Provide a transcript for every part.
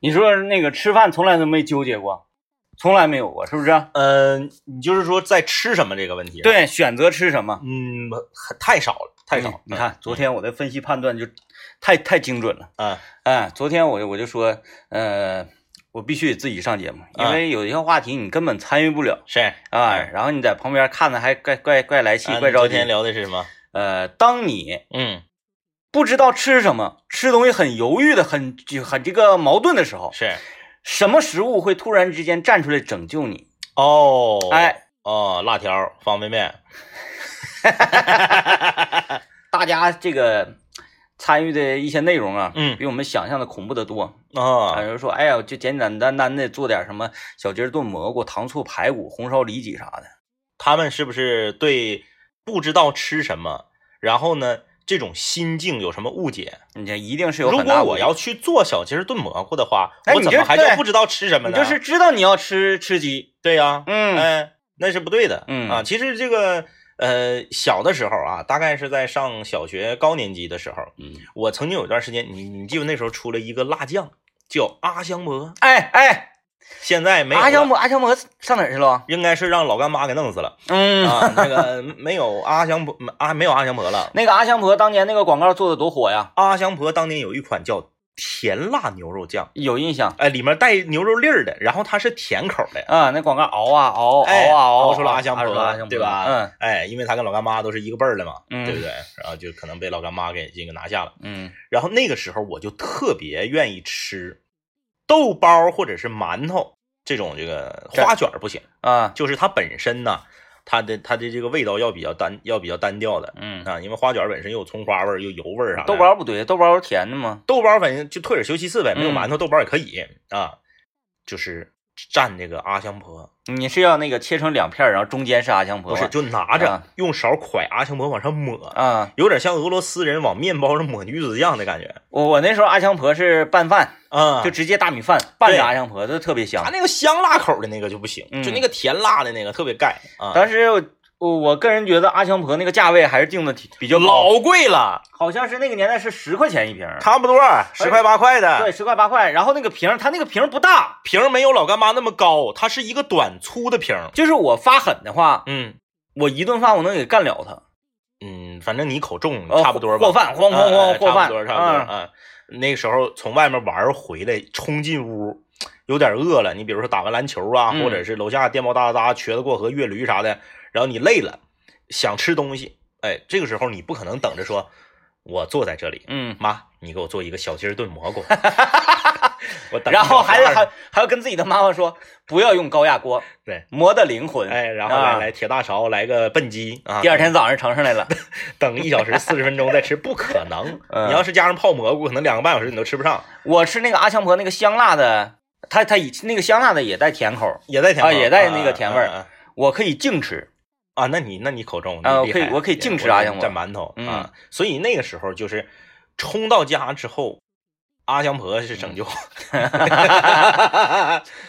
你说那个吃饭从来都没纠结过，从来没有过，是不是？嗯，你就是说在吃什么这个问题？，对，选择吃什么？嗯，太少了，太少。嗯你看，昨天我的分析判断就太太精准了。嗯，哎，昨天我就我就说，呃，我必须得自己上节目，因嗯为有一些话题你根本参与不了是啊。嗯然后你在旁边看着还怪怪怪来气，啊怪着急你昨天。聊的是什么？呃，当你嗯，不知道吃什么，吃东西很犹豫的，很就很这个矛盾的时候，是什么食物会突然之间站出来拯救你？哦，哎，哦，辣条、方便面，大家这个参与的一些内容啊，嗯比我们想象的恐怖的多。啊啊，有人说，哎呀，就简简单单的做点什么小鸡炖蘑菇、糖醋排骨、红烧里脊啥的。他们是不是对不知道吃什么，然后呢这种心境有什么误解？你这一定是有如果我要去做小鸡儿炖蘑菇的话，哎我怎么还叫不知道吃什么呢？你就是知道你要吃吃鸡，对呀、嗯。哎，那是不对的，嗯。啊，其实这个呃小的时候啊，大概是在上小学高年级的时候，嗯，我曾经有一段时间，你你记得那时候出了一个辣酱叫阿香馍，哎哎，现在没有，阿香婆，阿香婆上哪儿去了？应该是让老干妈给弄死了嗯，啊，那个没有阿香婆啊没有阿香婆了，那个阿香婆当年那个广告做的多火呀，阿香婆当年有一款叫甜辣牛肉酱，有印象哎，里面带牛肉粒儿的，然后它是甜口的。啊。那广告熬啊熬，哎熬啊熬，熬出了阿香婆熬出了阿香婆，对吧嗯哎，因为他跟老干妈都是一个辈儿的嘛，嗯对不对？然后就可能被老干妈给这个拿下了。嗯然后那个时候我就特别愿意吃豆包或者是馒头这种这个花卷不行，啊。就是它本身呢，它的它的这个味道要比较单，要比较单调的。嗯，啊，因为花卷本身又有葱花味儿，又油味儿啥的。豆包不对，豆包是甜的吗？豆包反正就退而求其次呗，没有嗯。馒头豆包也可以。啊，就是蘸这个阿香婆，你是要那个切成两片，然后中间是阿香婆？不是就拿着啊用勺蒯阿香婆往上抹，啊，有点像俄罗斯人往面包上抹女子酱的感觉我我那时候阿香婆是拌饭，啊就直接大米饭拌阿香婆，就特别香它。那个香辣口的那个就不行，嗯就那个甜辣的那个特别盖啊，但是我我我个人觉得阿强婆那个价位还是定的挺比较，老贵了，好像是那个年代是十块钱一瓶，差不多十块八块的，对，十块八块。然后那个瓶，它那个瓶不大，瓶没有老干妈那么高，它是一个短粗的瓶，就是我发狠的话，嗯我一顿饭我能给干了它。嗯，反正你口重，呃差不多吧，过饭，哐哐哐过饭，差不多，差不多嗯啊。那个时候从外面玩回来，冲进屋，有点饿了。你比如说打个篮球啊，嗯或者是楼下电报哒哒哒、瘸子过河、越驴啥的，然后你累了，想吃东西，哎，这个时候你不可能等着说，我坐在这里，嗯，妈，你给我做一个小鸡儿炖蘑菇，我等一然后还小时还还要跟自己的妈妈说，不要用高压锅，对，磨的灵魂。哎，然后来、啊来铁大勺，来个笨鸡啊，第二天早上盛上来了，等一小时四十分钟再吃，不可能。嗯你要是加上泡蘑菇，可能两个半小时你都吃不上，我吃那个阿强婆那个香辣的，它它以那个香辣的也带甜口，也带甜啊也带那个甜味儿啊啊啊我可以净吃。啊，那你那你口中，啊可以我可以净吃阿香婆蘸馒头嗯啊，所以那个时候就是冲到家之后，阿香婆是拯救，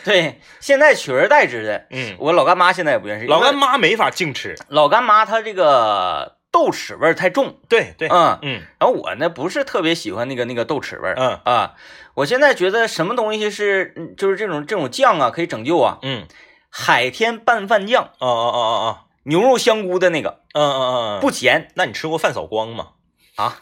对，现在取而代之的，嗯，我老干妈现在也不愿意吃。老干妈没法净吃，老干妈它这个豆豉味儿太重，对对，嗯，嗯然后我呢不是特别喜欢那个那个豆豉味儿，嗯啊，我现在觉得什么东西是嗯就是这种这种酱啊可以拯救啊，嗯，海天拌饭酱，哦哦哦哦哦，牛肉香菇的那个嗯嗯嗯嗯，不咸那你吃过饭扫光吗？啊，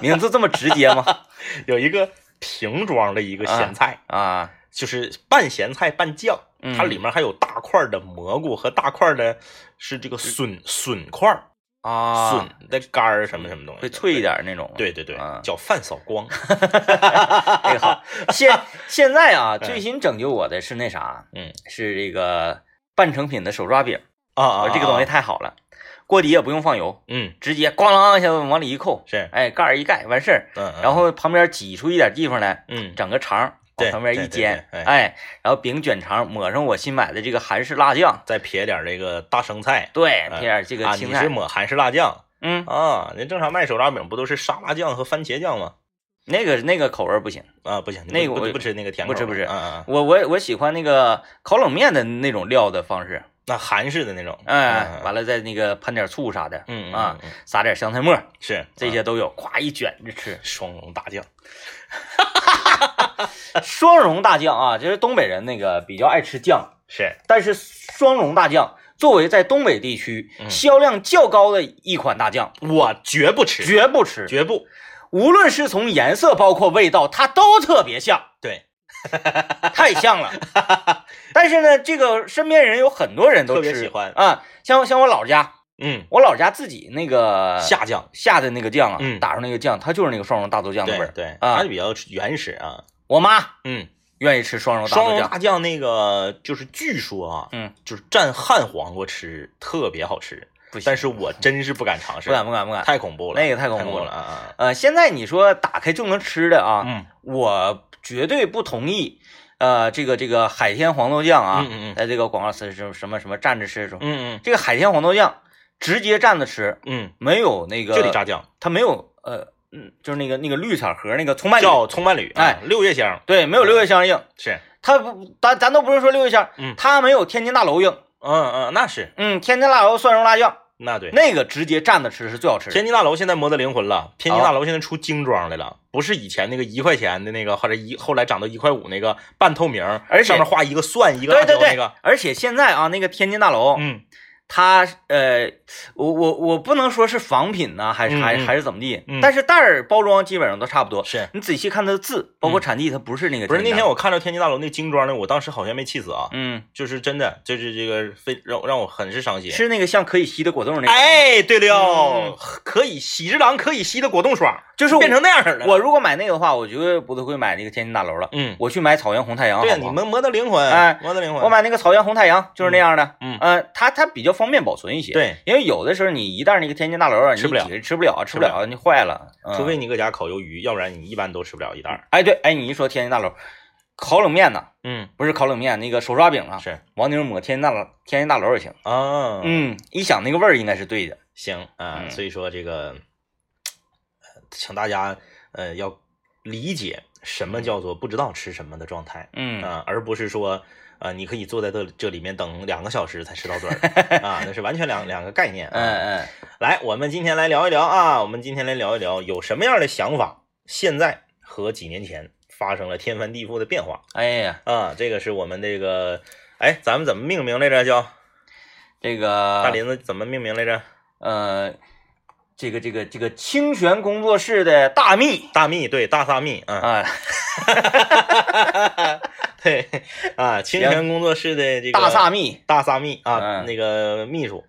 名字这么直接吗？有一个瓶装的一个咸菜，啊，就是拌咸菜拌酱，嗯它里面还有大块的蘑菇和大块的是这个笋笋块，啊，笋的干儿什么什么东西，会脆一点那种，对对对，啊叫饭扫光。那个好。现现在啊，最新拯救我的是那啥，嗯是这个半成品的手抓饼，啊啊我说这个东西，太好了，锅底也不用放油，嗯，直接咣啷一下子往里一扣，是，哎，盖儿一盖完事儿，嗯，然后旁边挤出一点地方来，嗯，整个肠儿往旁边一煎，对哎。哎，然后饼卷肠，抹上我新买的这个韩式辣酱，再撇点这个大生菜，对，哎撇点这个啊，青菜，你是抹韩式辣酱嗯，啊？那正常卖手抓饼不都是沙拉酱和番茄酱吗？那个那个口味不行，啊，不行，那个我不不吃那个甜口的，不吃不吃嗯嗯嗯，我我我喜欢那个烤冷面的那种料的方式，那韩式的那种，哎，完了，再那个喷点醋啥的，嗯嗯啊，撒点香菜末，是这些都有，咵一卷着吃。双龙大酱，双龙大酱啊，就是东北人那个比较爱吃酱，是，但是双龙大酱作为在东北地区嗯。销量较高的一款大酱，我绝不吃，绝不吃。绝不。无论是从颜色，包括味道，它都特别像，对，太像了。但是呢，这个身边人有很多人都吃特别喜欢。啊，像像我老家，嗯，我老家自己那个下酱，下的那个酱啊，嗯。打上那个酱，它就是那个双荣大豆酱的味儿。对对，啊。它就比较原始啊。我妈嗯，愿意吃双荣大双豆酱，荣大酱那个就是据说啊，嗯，就是蘸旱黄瓜吃特别好吃，不行。但是我真是不敢尝试，不 敢不敢。不敢。太恐怖了，那个太恐怖了。啊！呃，现在你说打开就能吃的啊，嗯。我绝对不同意。呃，这个这个海天黄豆酱啊，嗯嗯嗯。在这个广告词是什么什么蘸着吃什么，嗯这个海天黄豆酱直接蘸着吃，嗯。没有那嗯，个就得炸酱，它没有呃嗯，就是那个那个绿色盒那个葱瓣叫葱伴侣，哎。啊，六月香。对，没有六月香硬，是，它不咱咱都不是说六月香，嗯。它没有天津大楼硬，嗯嗯，那是，嗯，天津大楼蒜蓉辣酱那对。那个直接蘸着吃是最好吃的，天津大楼现在磨得灵魂了，天津大楼现在出精装的了，不是以前那个一块钱的那个，或者一后来涨到一块五那个半透明，而且上面画一个蒜一个对对对那个，，而且现在啊那个天津大楼，嗯它呃，我我我不能说是仿品呢，还是还还是怎么地，嗯但是袋儿包装基本上都差不多。是。你仔细看它的字，包括产地，它不是那个不是那天我看到天津大楼那精装的，我当时好像没气死啊，嗯就是真的，就是这个非让让我很是伤心。是那个像可以吸的果冻那个，，哎，对了嗯，可以喜之郎可以吸的果冻霜，就是变成那样式的。我如果买那个的话，我绝对不会买那个天津大楼了，嗯，我去买草原红太阳。对你们磨的灵魂，哎磨的灵魂。我买那个草原红太阳就是那样的，嗯呃，它它比较方便保存一些，，对，因为有的时候你一袋那个天津大楼啊，吃不了吃不了，吃不了，你坏了，嗯除非你搁家烤鱿鱼，要不然你一般都吃不了一袋。哎对，哎你一说天津大楼，烤冷面呢，嗯，不是烤冷面，那个手抓饼啊，是往顶上抹天津大楼，天津大楼也行，啊，嗯，一想那个味儿应该是对的，行啊，嗯所以说这个，呃请大家呃要理解什么叫做不知道吃什么的状态嗯啊，而不是说啊你可以坐在这这里面等两个小时才吃到嘴儿 啊，那是完全两两个概念啊。嗯嗯，来，我们今天来聊一聊啊，我们今天来聊一聊有什么样的想法，现在和几年前发生了天翻地覆的变化哎呀，啊，这个是我们这个，哎，咱们怎么命名来着？叫这个大林子怎么命名来着？呃，这个这个这个清泉工作室的大秘大蜜，对，大萨蜜，嗯，啊，对 啊，清泉工作室的这个大萨密，大萨密啊，嗯那个秘书，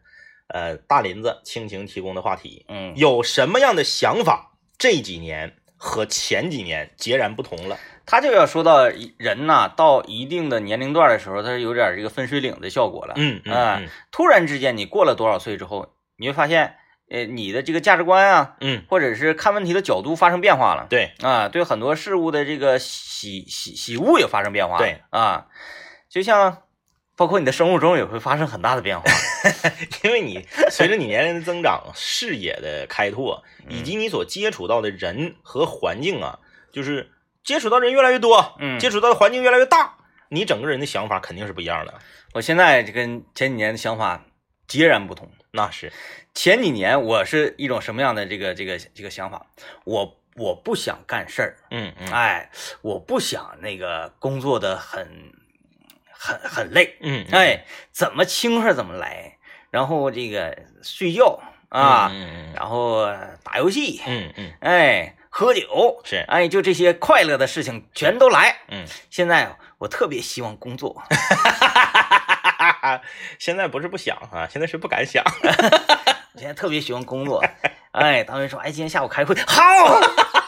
呃，大林子倾情提供的话题，嗯，有什么样的想法？这几年和前几年截然不同了。他就要说到人呐，到一定的年龄段的时候，他是有点这个分水岭的效果了。嗯嗯啊嗯突然之间，你过了多少岁之后，你会发现，呃，你的这个价值观啊，嗯，或者是看问题的角度发生变化了。对，啊，对很多事物的这个喜喜喜恶也发生变化了。对啊，就像包括你的生物钟也会发生很大的变化。因为你随着你年龄的增长，视野的开拓，以及你所接触到的人和环境啊，就是接触到人越来越多，嗯接触到的环境越来越大，你整个人的想法肯定是不一样的。我现在就跟前几年的想法截然不同。那是，前几年我是一种什么样的这个这个这个想法？我我不想干事儿，嗯嗯。哎，我不想那个工作的很很很累，嗯，哎，怎么轻快怎么来，然后这个睡觉啊，嗯嗯然后打游戏，嗯嗯。哎，喝酒，是。哎，就这些快乐的事情全都来。嗯，现在我特别希望工作，现在不是不想啊，现在是不敢想。我现在特别喜欢工作。哎，单位说，哎，今天下午开会，好，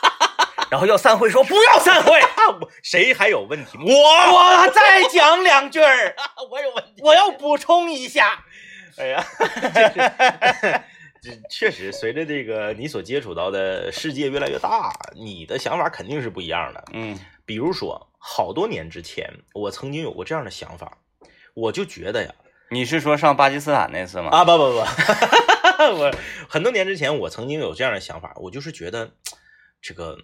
然后要散会，说不要散会，谁还有问题？我我再讲两句儿，我有问题。我要补充一下。哎呀，这确实随着这个你所接触到的世界越来越大，你的想法肯定是不一样的。嗯比如说，好多年之前，我曾经有过这样的想法，我就觉得呀，你是说上巴基斯坦那次吗？啊不不不，我很多年之前我曾经有这样的想法，我就是觉得这个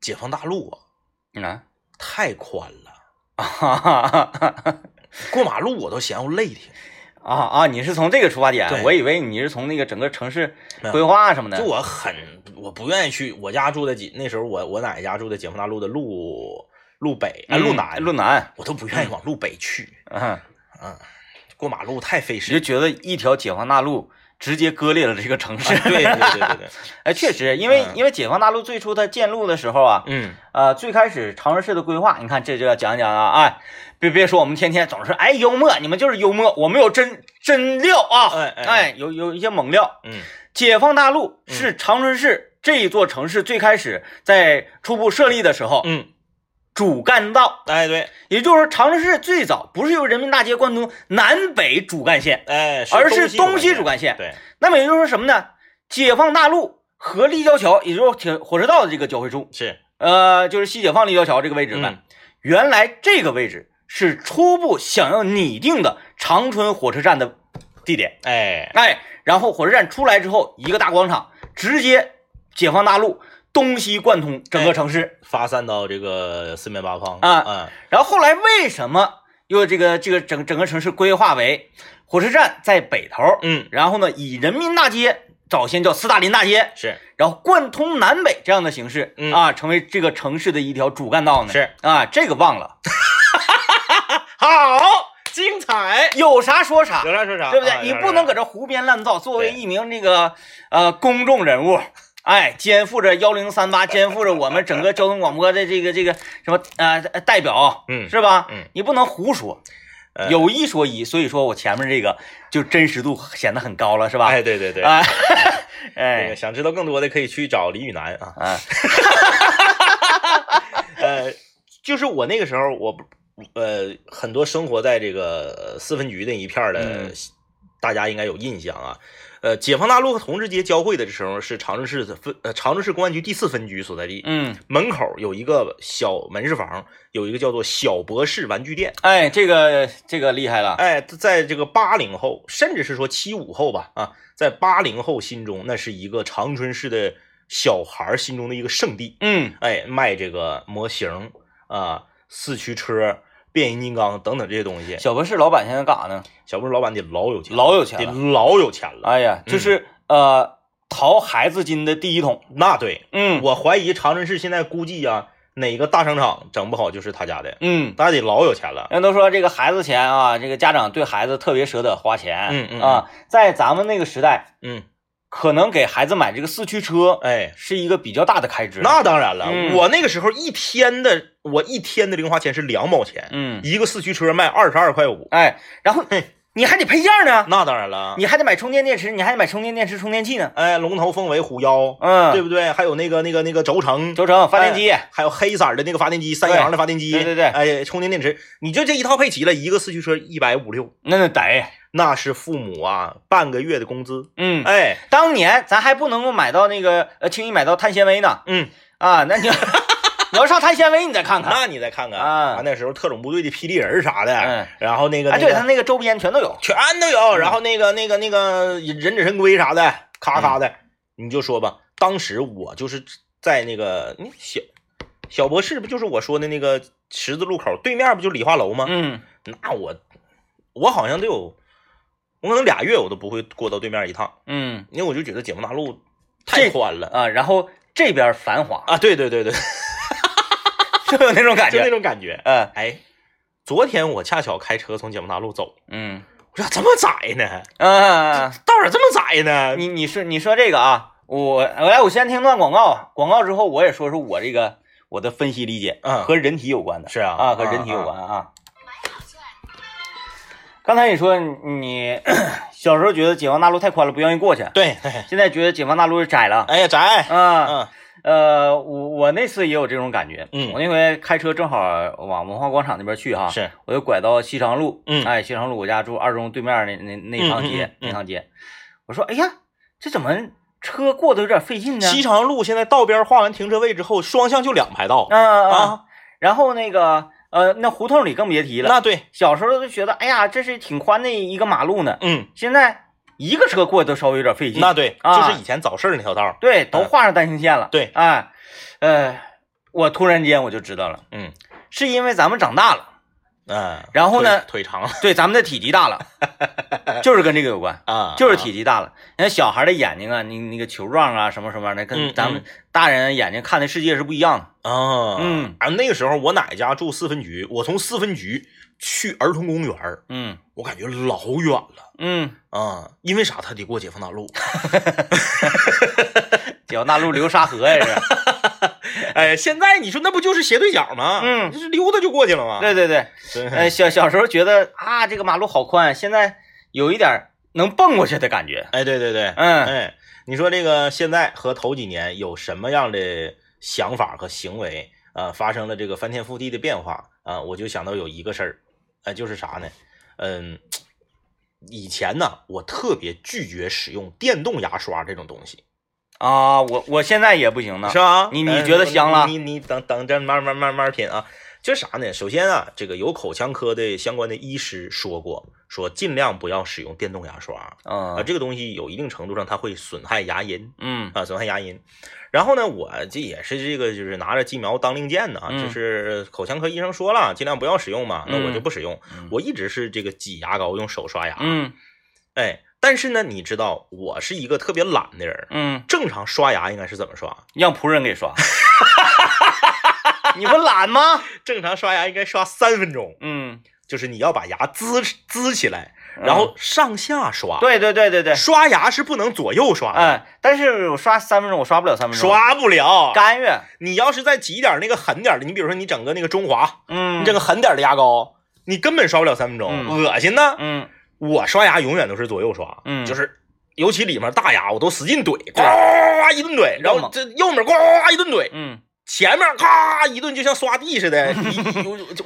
解放大路啊啊太宽了，过马路我都嫌我累挺。啊啊！你是从这个出发点对，我以为你是从那个整个城市规划什么的。就我很我不愿意去，我家住的解那时候我我奶奶家住的解放大路的路路北啊路南，路南，我都不愿意往路北去，嗯，嗯，过马路太费你就。觉得一条解放大路直接割裂了这个城市。啊对对对对对，哎，确实，因为嗯。因为解放大路最初它建路的时候啊，嗯，呃，最开始长春市的规划，你看这就要讲讲啊，哎，别别说我们天天总是哎幽默，你们就是幽默，我们有真真料啊，哎哎哎，有有一些猛料。嗯。解放大路是长春市这一座城市最开始在初步设立的时候嗯，主干道，哎对，也就是说长春市最早不是由人民大街贯通南北主干线，哎，而是东东西主干线。对，那么也就是说什么呢？解放大路和立交桥，也就是铁火车道的这个交汇处，是，呃，就是西解放立交桥这个位置呢。嗯原来这个位置是初步想要拟定的长春火车站的地点。哎，哎，然后火车站出来之后，一个大广场，直接解放大路东西贯通整个城市。发散到这个四面八方。啊嗯。然后后来为什么又这个这个整整个城市规划为火车站在北头，嗯，然后呢以人民大街早先叫斯大林大街，是。然后贯通南北这样的形式，嗯。啊，成为这个城市的一条主干道呢？是。啊，这个忘了，好精彩，有啥说啥有，啥说啥，对不对？啊你不能搁这胡编乱造。作为一名那个呃公众人物，哎，肩负着幺零三八，肩负着我们整个交通广播的这个这个什么呃代表，嗯是吧？嗯，你不能胡说。呃有一说一，所以说我前面这个就真实度显得很高了，是吧？哎，对对对，哎个想知道更多的可以去找李宇南啊。啊，呃，就是我那个时候，我呃很多生活在这个呃四分局那一片的，嗯大家应该有印象啊。呃，解放大路和同志街交汇的时候是长春市的分呃长春市公安局第四分局所在地，嗯，门口有一个小门市房，有一个叫做小博士玩具店。哎，这个这个厉害了，哎，在这个八零后，甚至是说七五后吧，啊，在八零后心中，那是一个长春市的小孩心中的一个圣地。嗯，哎，卖这个模型啊、四驱车、变形金刚等等这些东西。小博士老板现在干啥呢？小博士老板得老有钱，老有钱得，老有钱了。哎呀，就是呃淘孩子金的第一桶，那对，嗯，我怀疑长春市现在估计啊，哪个大商场整不好就是他家的，嗯。那得老有钱了。人都说这个孩子钱啊，这个家长对孩子特别舍得花钱，嗯嗯啊，在咱们那个时代，嗯，可能给孩子买这个四驱车哎，是一个比较大的开支。那当然了，嗯我那个时候一天的我一天的零花钱是两毛钱，嗯，一个四驱车卖二十二块五，哎，然后嘿你还得配件呢，那当然了。你还得买充电电池，你还得买充电电池、充电器呢。哎，龙头凤尾虎腰，嗯，对不对？还有那个那个那个轴承，轴承、发电机，还有黑色的那个发电机，三阳的发电机，对对对哎，充电电池，你就这一套配齐了，一个四驱车一百五六，那那得。那是父母啊半个月的工资。嗯，哎，当年咱还不能够买到那个呃轻易买到碳纤维呢。嗯，啊，那 你要上碳纤维，你再看看。那你再看看啊那时候特种部队的霹雳人啥的，嗯然后那个哎，那个对他那个周边全都有。全都有，然后那个那个那个忍者神龟啥的，咔咔的，你就说吧，当时我就是在那个你小小博士不就是我说的那个十字路口对面不就理化楼吗？嗯，那我我好像都有，我可能俩月我都不会过到对面一趟，嗯因为我就觉得解放大路太宽了啊，然后这边繁华，啊！对对对对，就有那种感觉。就那。种感觉。嗯。哎，昨天我恰巧开车从解放大路走，嗯。我说咋这么窄呢？嗯，道咋这么窄呢？你你说你说这个啊，我我来，我先听段广告，广告之后我也说说我这个我的分析理解，嗯。和人体有关的，是啊。啊，和人体有关啊。刚才你说你 小时候觉得解放大路太宽了，不愿意过去，对，现在觉得解放大路是窄了。哎呀窄，嗯，嗯呃，我我那次也有这种感觉，嗯我那回开车正好往文化广场那边去哈，是，我就拐到西长路，嗯哎，西长路我家住二中对面那那那趟街，嗯嗯嗯嗯那趟街，我说，哎呀，这怎么车过得有点费劲呢？西长路现在道边画完停车位之后，双向就两排道啊啊啊啊，然后那个呃，那胡同里更别提了，那对，小时候就觉得，哎呀，这是挺宽的一个马路呢，嗯，现在一个车过都稍微有点费劲，那对，啊。就是以前早市儿那条道，对，都画上单行线了，对，哎，呃，我突然间我就知道了。嗯，是因为咱们长大了，嗯，然后呢腿长了。对，咱们的体积大了，就是跟这个有关，啊，就是体积大了。你看小孩的眼睛啊，你那个球状啊，什么什么的，嗯跟咱们大人眼睛看的世界是不一样的。啊，嗯。啊，那个时候我奶家住四分局，我从四分局去儿童公园儿，嗯我感觉老远了嗯，啊，因为啥？他得过解放大路。解放大路流沙河呀，是。哎，现在你说那不就是斜对角吗？嗯就是溜达就过去了吗？对对对，对，呃，小小时候觉得啊，这个马路好宽，现在有一点能蹦过去的感觉。哎，对对对，嗯哎，你说这个现在和头几年有什么样的想法和行为啊、呃发生了这个翻天覆地的变化啊、我就想到有一个事儿，呃，就是啥呢？嗯，以前呢，我特别拒绝使用电动牙刷这种东西，啊，我我现在也不行呢是。吧？你你嗯觉得香了你你你等等着，慢慢慢慢品啊。就是啥呢？首先啊，这个有口腔科的相关的医师说过，说尽量不要使用电动牙刷啊，嗯这个东西有一定程度上它会损害牙龈。嗯啊，损害牙龈。然后呢，我这也是这个，就是拿着鸡苗当令箭呢就是口腔科医生说了，尽量不要使用嘛，那我嗯就不使用。嗯我一直是这个挤牙膏，用手刷牙。，嗯哎，但是呢，你知道我是一个特别懒的人，嗯，正常刷牙应该是怎么刷？让仆人给刷。你不懒吗？正常刷牙应该刷三分钟，嗯，就是你要把牙滋滋起来，然后上下刷。，对对对对对，刷牙是不能左右刷的，嗯，但是我刷三分钟，我刷不了三分钟，刷不了。干预。你要是再挤点那个狠点的，你比如说你整个那个中华，嗯，你整个狠点的牙膏，你根本刷不了三分钟，嗯恶心呢！嗯我刷牙永远都是左右刷，嗯就是尤其里面大牙，我都使劲怼，呱一顿怼，然后这右面呱一顿怼，嗯前面咔一顿就像刷地似的，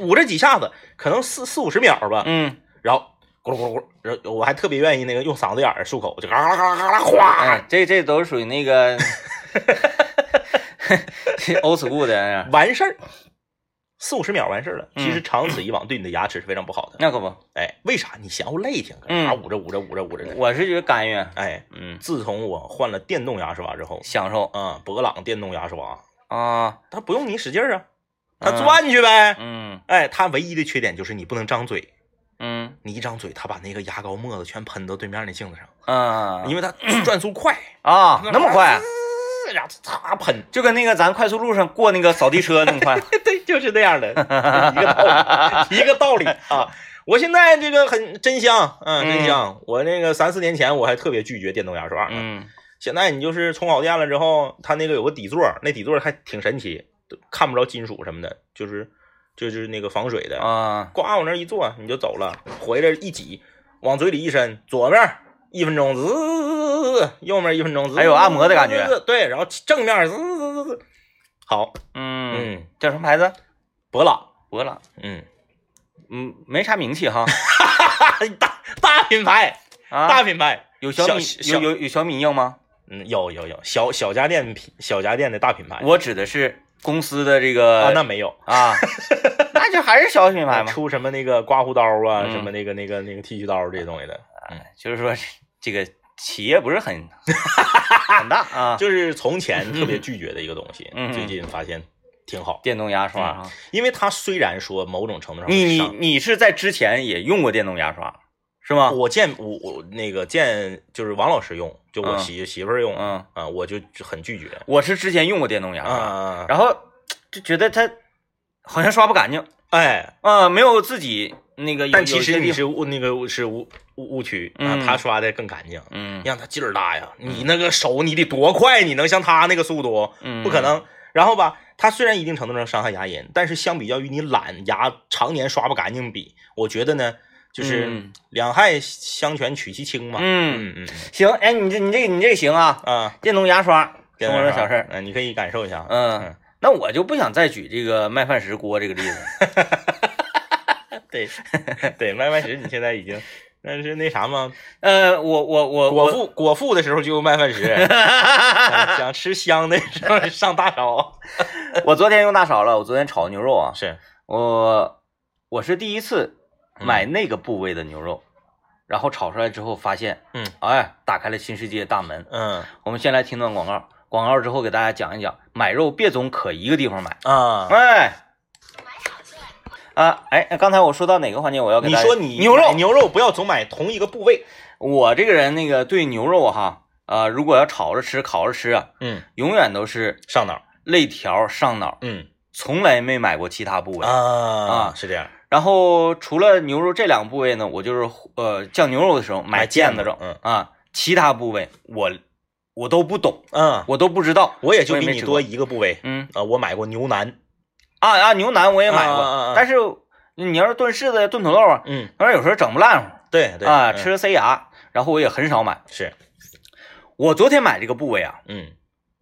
捂着几下子，可能四四五十秒吧，嗯，然后咕噜咕噜咕噜，然后我还特别愿意那个用嗓子眼儿漱口，就嘎啦嘎啦嘎啦哗，哎，这这都是属于那个 old school 的，完事儿。四五十秒完事儿了，嗯其实长此以往对你的牙齿是非常不好的。那可不，哎，为啥？你嫌乎累挺，嗯啊捂着捂着捂着捂着的。我是觉得干哕，哎，嗯，自从我换了电动牙刷之后，享受啊，博朗电动牙刷，啊，它不用你使劲儿啊，它嗯转去呗。嗯哎，它唯一的缺点就是你不能张嘴，嗯你一张嘴，它把那个牙膏沫子全喷到对面那镜子上，嗯，因为它转速快，啊那么快，然后嚓喷，就跟那个咱快速路上过那个扫地车那么快，对，就是这样的一个道理，一个道理啊。我现在这个很真香，嗯，真香。我那个三四年前我还特别拒绝电动牙刷呢，嗯现在你就是充好电了之后，它那个有个底座，那底座还挺神奇，都看不着金属什么的，就是就是那个防水的，啊，呱往那一坐你就走了，回来一挤，往嘴里一伸，左面一分钟滋，右面一分钟滋，还有按摩的感觉滋，对，然后正面滋滋滋滋，好，嗯，嗯，叫什么牌子？博朗，博朗，嗯，嗯，没啥名气哈，大大品牌，啊，大品牌，有小米有有小米硬吗？嗯，有有有小小家电品小家电的大品牌，我指的是公司的这个啊那没有。啊，那就还是小品牌嘛。出什么那个刮胡刀啊，嗯什么那个那个那个剃须刀这些东西的，就是说这个企业不是很 很大啊。就是从前特别拒绝的一个东西，嗯最近发现挺好，电动牙刷啊，因为它虽然说某种程度上你你你是在之前也用过电动牙刷是吗？我见我我那个见就是王老师用，就我嗯媳媳妇儿用嗯，啊，我就很拒绝我是之前用过电动牙啊刷，啊，然后就觉得它好像刷不干净哎，啊，没有自己那个。但其实你是误那个是误误误区啊嗯，他刷的更干净。嗯让他劲儿大呀！你那个手你得多快，你能像他那个速度？嗯不可能。然后吧，它虽然一定程度上伤害牙龈，但是相比较于你懒牙常年刷不干净比，我觉得呢，就是嗯两害相权取其轻嘛。嗯，嗯嗯行，哎，你这你这个你这个行啊，嗯啊，电动牙刷，电生活中小事儿，嗯，你可以感受一下。嗯，那我就不想再举这个麦饭石锅这个例子。对 对，麦饭石你现在已经那是那啥吗？呃，我我我我果腹果腹的时候就用麦饭石，嗯想吃香的时候上大勺。我昨天用大勺了，我昨天炒牛肉啊，是，我我是第一次嗯买那个部位的牛肉，然后炒出来之后发现，嗯，哎，打开了新世界大门。嗯我们先来听段广告，广告之后给大家讲一讲，买肉别总可一个地方买。啊，哎，啊，哎，刚才我说到哪个环节？我要跟你说你牛肉，牛肉不要总买同一个部位。我这个人那个对牛肉哈，呃，如果要炒着吃、烤着吃啊，嗯，永远都是上脑。肋条上脑，嗯从来没买过其他部位。啊啊是这样。然后除了牛肉这两个部位呢，我就是呃酱牛肉的时候买买腱子肉，嗯啊，其他部位我我都不懂，嗯，我都不知道。我也就比你多一个部位。嗯啊，我买过牛腩。啊啊，牛腩我也买过，但是你要是炖柿子、炖土豆啊，嗯，反正有时候整不烂乎对对啊，嗯吃着塞牙。然后我也很少买。是。我昨天买这个部位啊，嗯，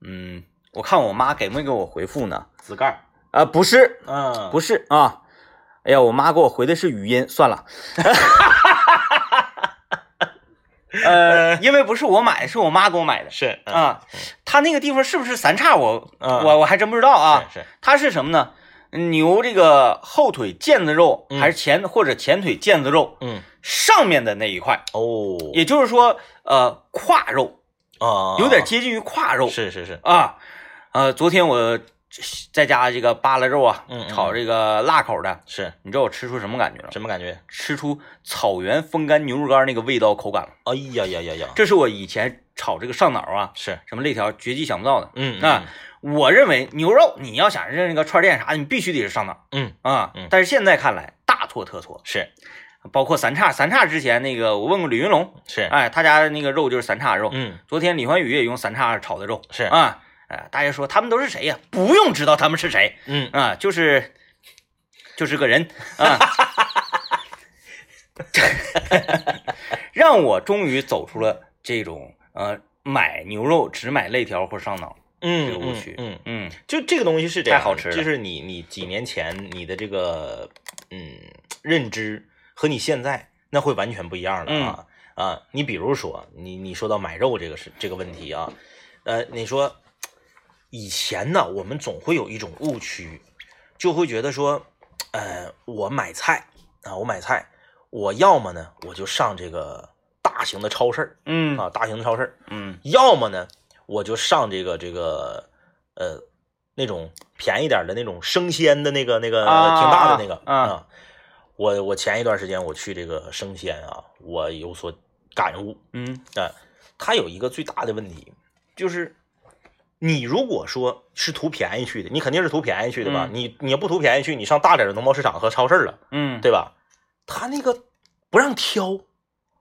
嗯，我看我妈给没给我回复呢？紫盖儿。啊，不是，嗯，不是啊。哎呀，我妈给我回的是语音，算了。呃，因为不是我买的，是我妈给我买的是。嗯啊。她那个地方是不是三叉？我嗯我我还真不知道啊。是是。它是什么呢？牛这个后腿腱子肉，嗯还是前或者前腿腱子肉嗯。上面的那一块，哦。也就是说，呃，胯肉，啊，有点接近于胯肉是是是。啊。呃，昨天我在家这个扒拉肉啊嗯，嗯炒这个辣口的，是你知道我吃出什么感觉了？什么感觉？吃出草原风干牛肉干那个味道口感了。哎呀呀呀呀！这是我以前炒这个上脑啊，是。什么肋条绝技想不到的。嗯啊，我认为牛肉你要想认那个串店啥的，你必须得是上脑嗯啊嗯。但是现在看来大错特错，是包括三叉，三叉之前那个我问过李云龙，是。哎，他家的那个肉就是三叉肉。嗯昨天李焕宇也用三叉炒的肉，是啊，呃，大家说他们都是谁呀？不用知道他们是谁嗯啊，就是就是个人啊。让我终于走出了这种呃买牛肉只买肋条或上脑嗯这个误区。嗯，嗯就这个东西是这样，太好吃了就是你你几年前你的这个嗯认知和你现在那会完全不一样的啊、啊！你比如说你你说到买肉这个是这个问题啊，呃，你说以前呢，我们总会有一种误区，就会觉得说，呃，我买菜啊，我买菜，我要么呢我就上这个大型的超市儿嗯啊，大型的超市儿，嗯。要么呢，我就上这个这个呃那种便宜点的那种生鲜的那个那个啊挺大的那个啊。我我前一段时间我去这个生鲜啊，我有所感悟嗯。啊，它有一个最大的问题，就是你如果说是图便宜去的，你肯定是图便宜去的吧？嗯你你要不图便宜去，你上大点的农贸市场和超市了，嗯，对吧？他那个不让挑，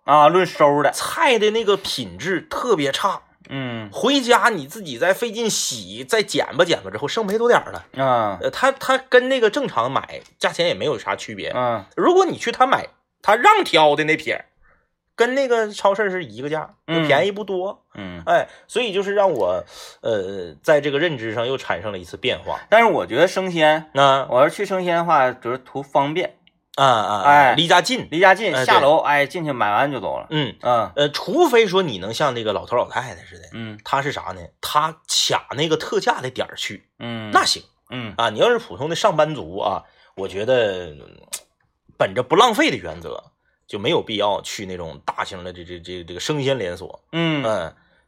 啊，论收的，菜的那个品质特别差。嗯回家你自己再费劲洗，再剪吧剪吧之后剩没多点儿了。啊呃，它它跟那个正常买价钱也没有啥区别。啊如果你去他买他让挑的那撇儿，跟那个超市是一个价，嗯便宜不多。嗯，哎，所以就是让我呃在这个认知上又产生了一次变化。但是我觉得生鲜，那我要是去生鲜的话，就是图方便，啊啊，哎离家近。离家近，下楼哎进去买完就走了。嗯嗯呃，除非说你能像那个老头老太太似的，嗯他是啥呢？他卡那个特价的点儿去，嗯，那行。嗯啊，你要是普通的上班族啊，我觉得嗯本着不浪费的原则，就没有必要去那种大型的这这这这个生鲜连锁，嗯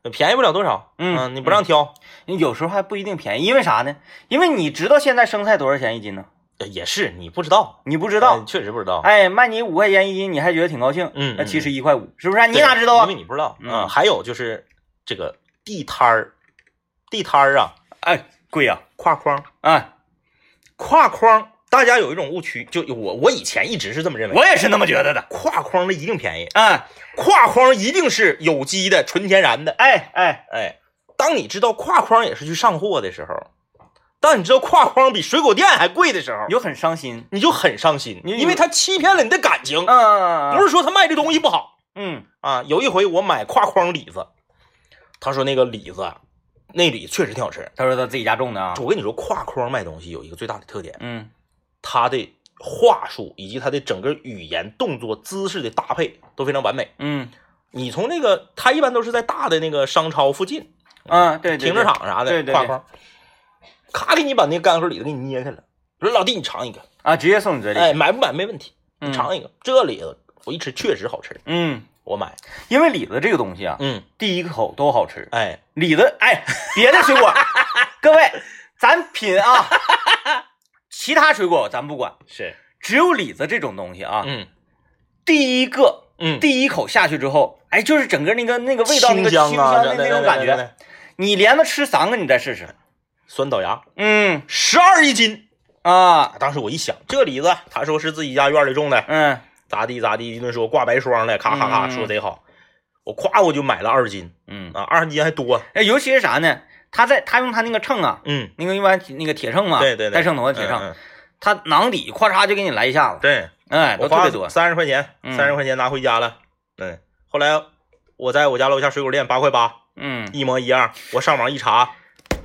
嗯，便宜不了多少，嗯你不让挑，你有时候还不一定便宜，因为啥呢？因为你知道现在生菜多少钱一斤呢？呃也是你不知道，你不知知道，确实不知道，哎，卖你五块钱一斤，你还觉得挺高兴，嗯其实一块五，是不是？你对哪知道啊因为？你不知道嗯啊。还有就是这个地摊儿，地摊儿啊，哎，贵呀，挎筐，哎，挎筐，大家有一种误区，就我我以前一直是这么认为，我也是那么觉得的。挎筐的一定便宜，哎挎筐一定是有机的、纯天然的。哎哎，哎，当你知道挎筐也是去上货的时候，当你知道挎筐比水果店还贵的时候你，就很伤心。你就很伤心，你因为他欺骗了你的感情。嗯，不是说他卖这东西不好嗯啊。有一回我买挎筐李子，他说那个李子，那李确实挺好吃。他说他自己家种的啊。我跟你说，挎筐卖东西有一个最大的特点，嗯它的话术以及他的整个语言、动作、姿势的搭配都非常完美。嗯。你从那个，他一般都是在大的那个商超附近，啊，对，对停车，场啥的，对对对。咔给你把那个干盒里子给你捏开了，说老弟你尝一个，啊，直接送你嘴里。哎，买不买没问题，你嗯。尝一个，这里子我一吃确实好吃，嗯，我买，因为李子这个东西啊，嗯，第一口都好吃。哎，李子，哎，别的水果，各位，咱品啊，其他水果咱不管，是，只有李子这种东西啊，嗯第一个嗯，第一口下去之后，哎，就是整个那个那个味道，那个清清香啊，的那种感觉。你连着吃三个，你再试试。酸倒牙，嗯十二一斤。啊当时我一想，这李子，他说是自己家院里种的，嗯咋地咋地，一顿说挂白霜的，咔咔咔说贼好。我夸我就买了二斤嗯，啊，二十斤还多。哎，尤其是啥呢？他在他用他那个秤啊，嗯，那个一般那个铁秤嘛，对对对，带秤砣的铁秤，他囊底咵嚓就给你来一下子，对，哎，我花都特别多。三十块钱，嗯。三十块钱拿回家了。嗯，后来我在我家楼下水果店八块八，嗯。一模一样。我上网一查，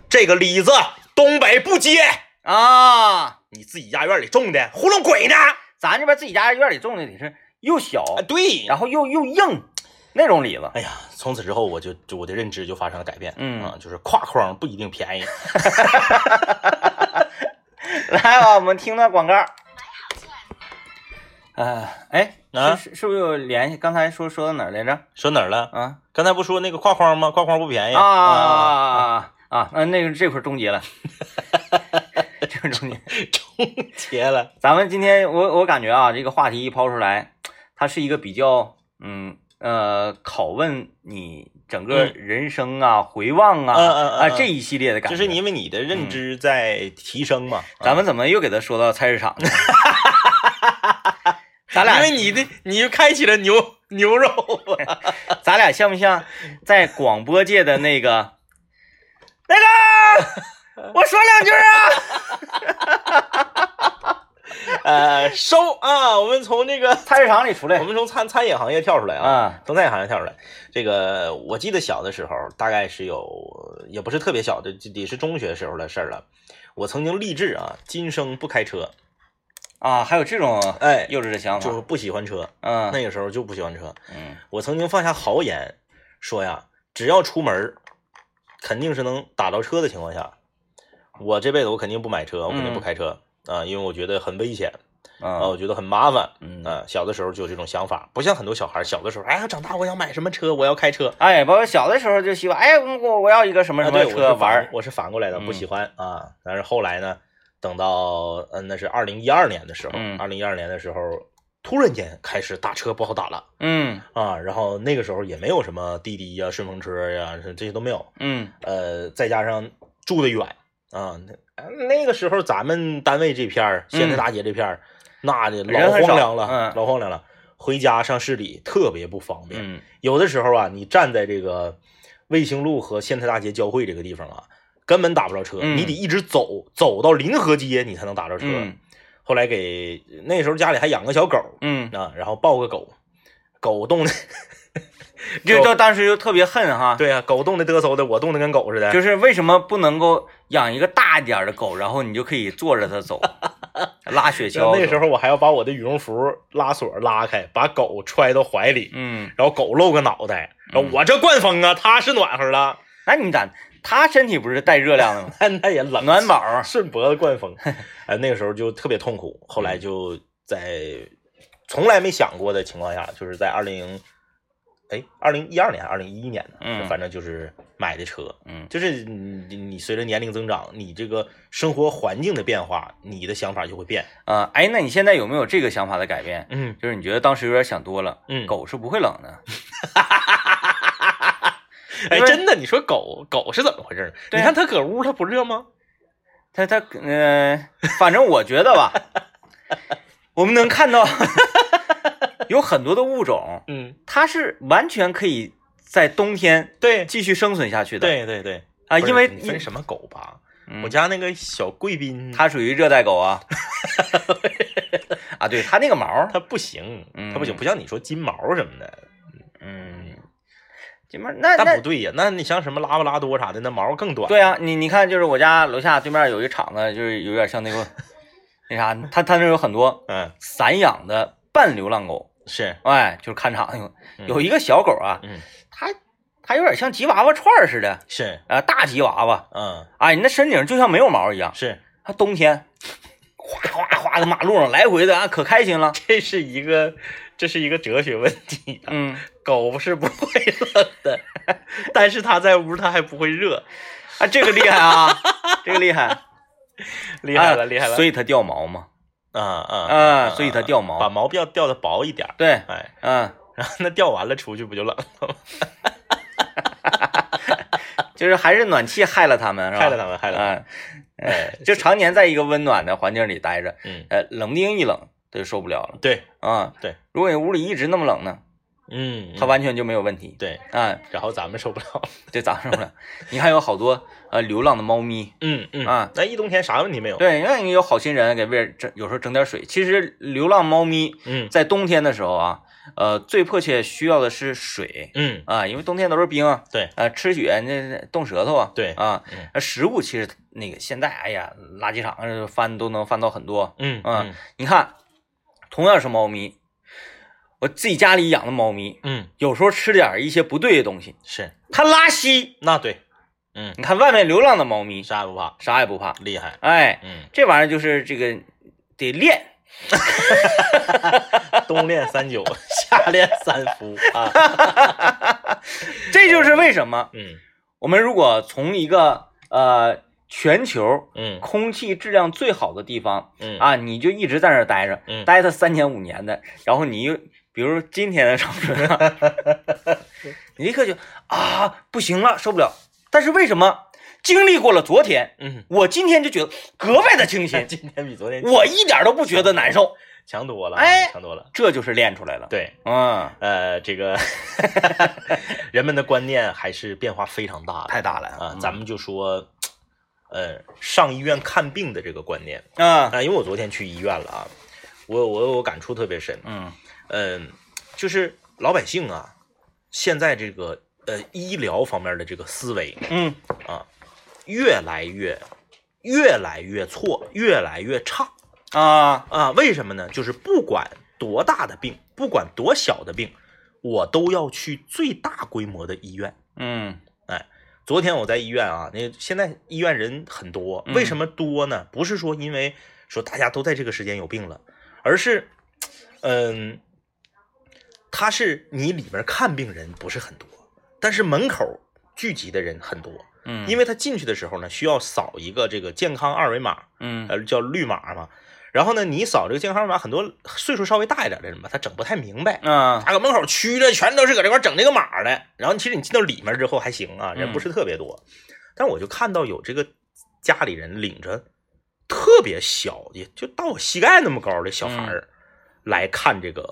这个李子东北不接，啊，你自己家院里种的，糊弄鬼呢？咱这边自己家院里种的得是又小，啊，对。然后又又硬那种李子。哎呀，从此之后我就就我的认知就发生了改变，嗯啊，就是挎筐不一定便宜。来吧，我们听段广告。呃，哎，啊是是是不是有联系？刚才说说到哪儿来着？说哪儿了？啊刚才不说那个挎筐吗？挎筐不便宜啊啊啊！那那个这会儿终结了，这会儿终结。终结了。咱们今天我我感觉啊，这个话题一抛出来，它是一个比较嗯呃拷问你整个嗯人生啊、回望啊、啊这一系列的感觉。就是因为你的认知在提升嘛，咱们怎么又给他说到菜市场呢？咱俩因为你的你就开启了牛牛肉啊，咱俩像不像在广播界的那个那个？我说两句啊！呃，收啊，我们从这个 菜市场里出来我们从餐餐饮行业跳出来啊，啊，从餐饮行业跳出来。这个我记得小的时候，大概是有也不是特别小的，得是中学时候的事儿了。我曾经立志啊，今生不开车，啊，还有这种哎，幼稚的想法，就是不喜欢车，嗯那个时候就不喜欢车。嗯我曾经放下豪言，说呀，只要出门，肯定是能打到车的情况下，我这辈子我肯定不买车，我肯定不嗯开车啊，因为我觉得很危险啊，啊我觉得很麻烦。嗯啊，小的时候就有这种想法，不像很多小孩，小的时候，哎呀，长大我要买什么车，我要开车。哎，包括小的时候就希望，哎，我我要一个什么什么车玩儿，我是反过来的，不嗯喜欢啊。但是后来呢，等到嗯，那是二零一二年的时候，嗯二零一二年的时候，突然间开始打车不好打了嗯啊。然后那个时候也没有什么滴滴呀、顺风车呀，这些都没有。嗯呃，再加上住的远啊，那那个时候咱们单位这片儿，县太大街这片儿，那的老荒凉了，嗯老荒凉了。回家上市里特别不方便，嗯有的时候啊，你站在这个卫星路和县太大街交汇这个地方啊，根本打不着车，嗯你得一直走，走到临河街你才能打着车。嗯后来给那时候家里还养个小狗嗯，啊，然后抱个狗，狗冻的，就就当时就特别恨哈，对啊，狗冻的嘚瑟的，我冻得跟狗似的。就是为什么不能够养一个大一点的狗，然后你就可以坐着它走，拉雪橇走。那时候我还要把我的羽绒服拉锁拉开，把狗揣到怀里，嗯，然后狗露个脑袋，然后我这灌风啊，它是暖和了，那你咋？它身体不是带热量的吗？但它也冷，暖宝。顺脖子灌风，哎，那个时候就特别痛苦。后来就在从来没想过的情况下，就是在二零哎二零一二年、二零一一年的，嗯反正就是买的车。嗯就是你你随着年龄增长，你这个生活环境的变化，你的想法就会变。啊，哎，那你现在有没有这个想法的改变？嗯就是你觉得当时有点想多了，嗯，狗是不会冷的。哎，因为真的，你说狗狗是怎么回事？你看它搁屋它不热吗？它它呃，反正我觉得吧，我们能看到 有很多的物种，嗯，它是完全可以在冬天对继续生存下去的。对对对啊，因为你分什么狗吧？嗯我家那个小贵宾，它属于热带狗啊。啊，对，它那个毛，它不行，嗯它不行，不像你说金毛什么的，嗯，金毛那那不对呀。那你像什么拉布拉多啥的，那毛更短。对啊，你你看，就是我家楼下对面有一厂子，就是有点像那个 那啥，它它那有很多嗯，散养的半流浪狗，是，哎，就是看场有嗯。有一个小狗啊，嗯，它它有点像吉娃娃串儿似的，是，啊，大吉娃娃，嗯，哎，你那身顶就像没有毛一样，是，它冬天哗哗哗的马路上来回的啊，可开心了，这是一个，这是一个哲学问题啊。嗯，狗是不会冷的，但是它在屋它还不会热，啊，这个厉害啊，这个厉害，厉害了，啊厉害了。所以它掉毛嘛，啊啊啊，所以它掉毛把毛。毛掉掉的薄一点，对，哎，嗯，然后那掉完了出去不就冷了吗？就是还是暖气害了它们，是吧？害了他们，害了他们。嗯，哎，就常年在一个温暖的环境里待着，嗯，呃，冷不丁一冷，它就受不了了对，啊。对，如果你屋里一直那么冷呢，嗯，它完全就没有问题。对，啊，然后咱们受不了。对，咱们受不了？你看有好多呃流浪的猫咪，嗯嗯啊，那一冬天啥问题没有？对，让你有好心人给喂整，有时候整点水。其实流浪猫咪嗯在冬天的时候啊，呃，最迫切需要的是水嗯，啊，因为冬天都是冰啊，对，啊，吃雪那那冻舌头啊，对啊食物其实那个现在哎呀，垃圾场上翻都能翻到很多。嗯嗯你看，同样是猫咪，我自己家里养的猫咪，嗯，有时候吃点一些不对的东西，是，它拉稀。那对，嗯，你看外面流浪的猫咪，啥也不怕，啥也不怕，厉害。哎，嗯，这玩意儿就是这个得练。冬练三九，夏练三伏啊。这就是为什么嗯。我们如果从一个呃全球嗯。空气质量最好的地方嗯。啊，你就一直在那儿待着，嗯。待它三年五年的，然后你又比如今天的长春啊，你立刻就啊不行了，受不了。但是为什么经历过了昨天，嗯，我今天就觉得格外的清新，今天比昨天我一点都不觉得难受，强多了，哎强多了。这就是练出来了。对，嗯，呃，这个 人们的观念还是变化非常大的。太大了啊。咱们就说，呃，上医院看病的这个观念。啊啊，因为我昨天去医院了啊，我我我感触特别深。嗯。嗯，就是老百姓啊，现在这个呃医疗方面的这个思维嗯啊，越来越越来越错，越来越差啊啊。为什么呢？就是不管多大的病，不管多小的病，我都要去最大规模的医院。嗯哎昨天我在医院啊，那现在医院人很多，嗯为什么多呢？不是说因为说大家都在这个时间有病了，而是，嗯，他是你里边看病人不是很多，但是门口聚集的人很多，嗯，因为他进去的时候呢，需要扫一个这个健康二维码，嗯呃，叫绿码嘛。然后呢，你扫这个健康二维码，很多岁数稍微大一点的人吧，他整不太明白，嗯他搁门口区着，全都是搁这块整这个码的。然后其实你进到里面之后还行啊，人不是特别多。但我就看到有这个家里人领着特别小也，就到我膝盖那么高的小孩儿、来看这个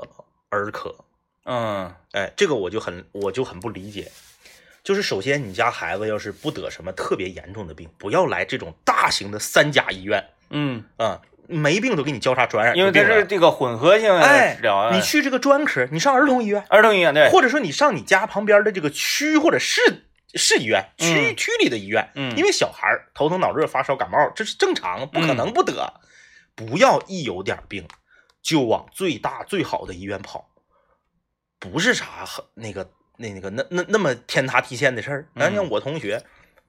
儿科。嗯哎，这个我就很我就很不理解。就是首先，你家孩子要是不得什么特别严重的病，不要来这种大型的三甲医院嗯，啊、没病都给你交叉传染出因为病了。它是这个混合性治疗啊，你去这个专科，你上儿童医院，儿童医院对，或者说你上你家旁边的这个区或者市市医院、区嗯区里的医院，嗯因为小孩儿头疼脑热、发烧、感冒，这是正常，不可能不得。不要一有点病就往最大最好的医院跑，不是啥很那个那那个那那那么天塌地陷的事儿。嗯你像我同学，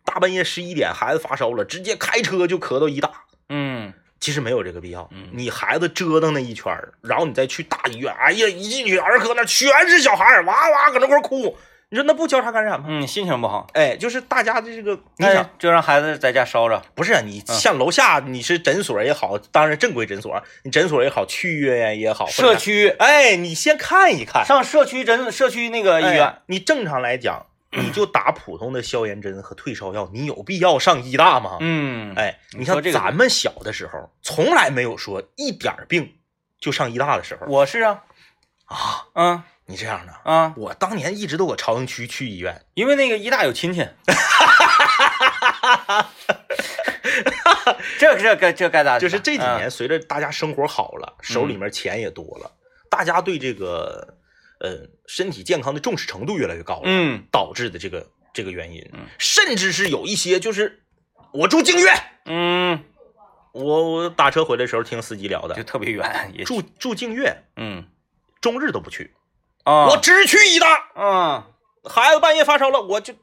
大半夜十一点，孩子发烧了，直接开车就咳到医大。嗯其实没有这个必要嗯，你孩子折腾那一圈儿，然后你再去大医院，哎呀，一进去儿科那全是小孩儿，哇哇搁那块儿哭，你说那不交叉感染吗？嗯，心情不好，哎，就是大家的这个，你那想，就让孩子在家烧着，不是啊你像楼下你是诊所也好，当然正规诊所，你诊所也好，区医院也好，社，区哎，你先看一看上社区诊社区那个医院哎，你正常来讲，你就打普通的消炎针和退烧药，你有必要上医大吗？嗯，哎，你像咱们小的时候，从来没有说一点病就上医大的时候我是啊，啊。嗯你这样的，啊，我当年一直都搁朝阳区去医院，因为那个医大有亲戚，这这该这该咋？就是这几嗯年随着大家生活好了，手里面钱也多了，大家对这个呃身体健康的重视程度越来越高了，嗯导致的这个这个原因嗯，甚至是有一些就是我住静月，嗯，我我打车回来的时候听司机聊的就，特别远，也住住净月，嗯。终日都不去，啊，我只去医大，嗯孩子半夜发烧了，我就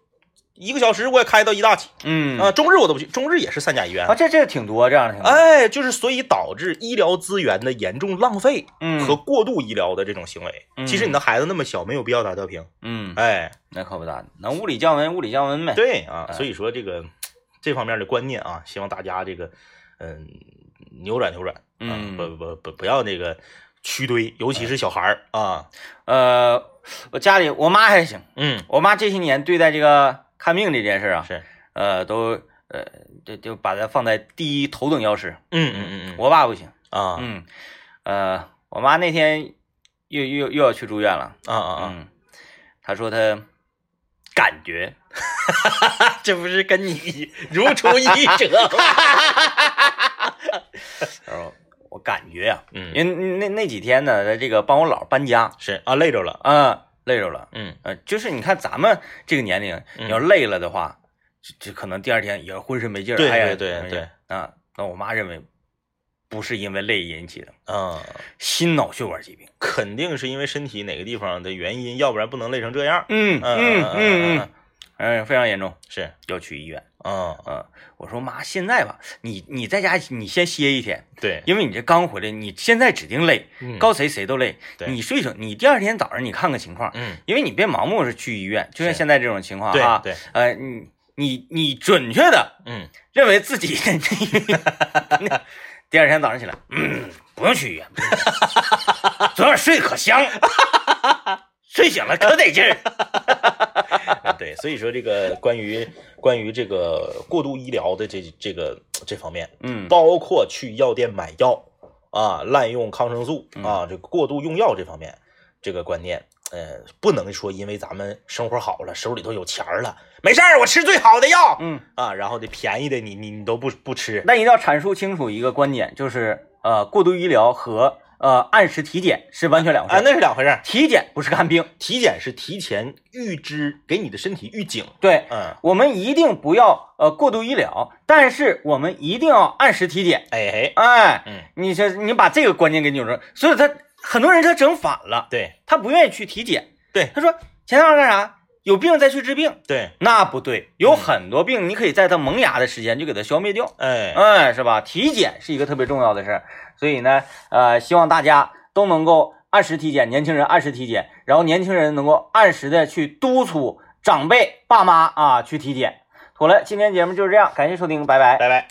一个小时我也开到医大去嗯。啊，中日我都不去，中日也是三甲医院。啊，。这这挺多这样的，哎，就是所以导致医疗资源的严重浪费嗯。和过度医疗的这种行为。嗯。其实你的孩子那么小，没有必要打吊瓶。嗯，哎，那可不咋的，能物理降温物理降温呗，对啊，哎。所以说这个这方面的观念啊，希望大家这个嗯扭转扭转。嗯。不不不不要那个屈堆，尤其是小孩儿啊，呃，我家里我妈还行，嗯，我妈这些年对待这个看病这件事啊，是，呃，都呃就就把它放在第一头等要事。嗯嗯嗯嗯，我爸不行，啊。嗯，呃，我妈那天又又又要去住院了，啊啊啊，嗯，她说她感觉，这不是跟你 如出一辙吗？感觉呀、嗯，因为那那几天呢，她这个帮我姥搬家，是啊，累着了，啊、累着了，嗯。呃，就是你看咱们这个年龄，要累了的话，就就可能第二天也浑身没劲儿，对对对没劲儿。啊。那我妈认为不是因为累引起的，啊，心脑血管疾病。肯定是因为身体哪个地方的原因，要不然不能累成这样。嗯嗯嗯嗯嗯嗯，嗯，非常严重，是，要去医院。嗯，嗯，我说妈，现在吧，你你在家你先歇一天，对，因为你这刚回来，你现在指定累，嗯告谁谁都累。对你睡醒，你第二天早上你看看情况，嗯，因为你别盲目是去医院，就像现在这种情况对啊，对，呃，你你你准确的嗯，认为自己 第二天早上起来，嗯，不用去医院，不用去医院昨晚睡可香，睡醒了可得劲儿。对，所以说这个关于关于这个过度医疗的这这个这方面，嗯，包括去药店买药啊，滥用抗生素嗯啊，这个过度用药这方面，这个观念，呃，不能说因为咱们生活好了，手里头有钱了，没事儿，我吃最好的药嗯，啊，然后这便宜的你你你都不不吃，那一定要阐述清楚一个观点，就是呃，过度医疗和呃按时体检是完全两回事啊，儿。那是两回事儿。体检不是看病，体检是提前预知，给你的身体预警。对，嗯，我们一定不要呃过度医疗，但是我们一定要按时体检。哎嘿，哎，嗯，你这你把这个观念给扭转，所以他很多人他整反了，对他不愿意去体检。对他说前段干啥？有病再去治病，对，那不对。有很多病，你可以在它萌芽的时间就给它消灭掉。哎，哎，是吧？体检是一个特别重要的事儿，所以呢，呃，希望大家都能够按时体检，年轻人按时体检，然后年轻人能够按时的去督促长辈、爸妈啊去体检。妥了，今天节目就是这样，感谢收听，拜拜。拜拜。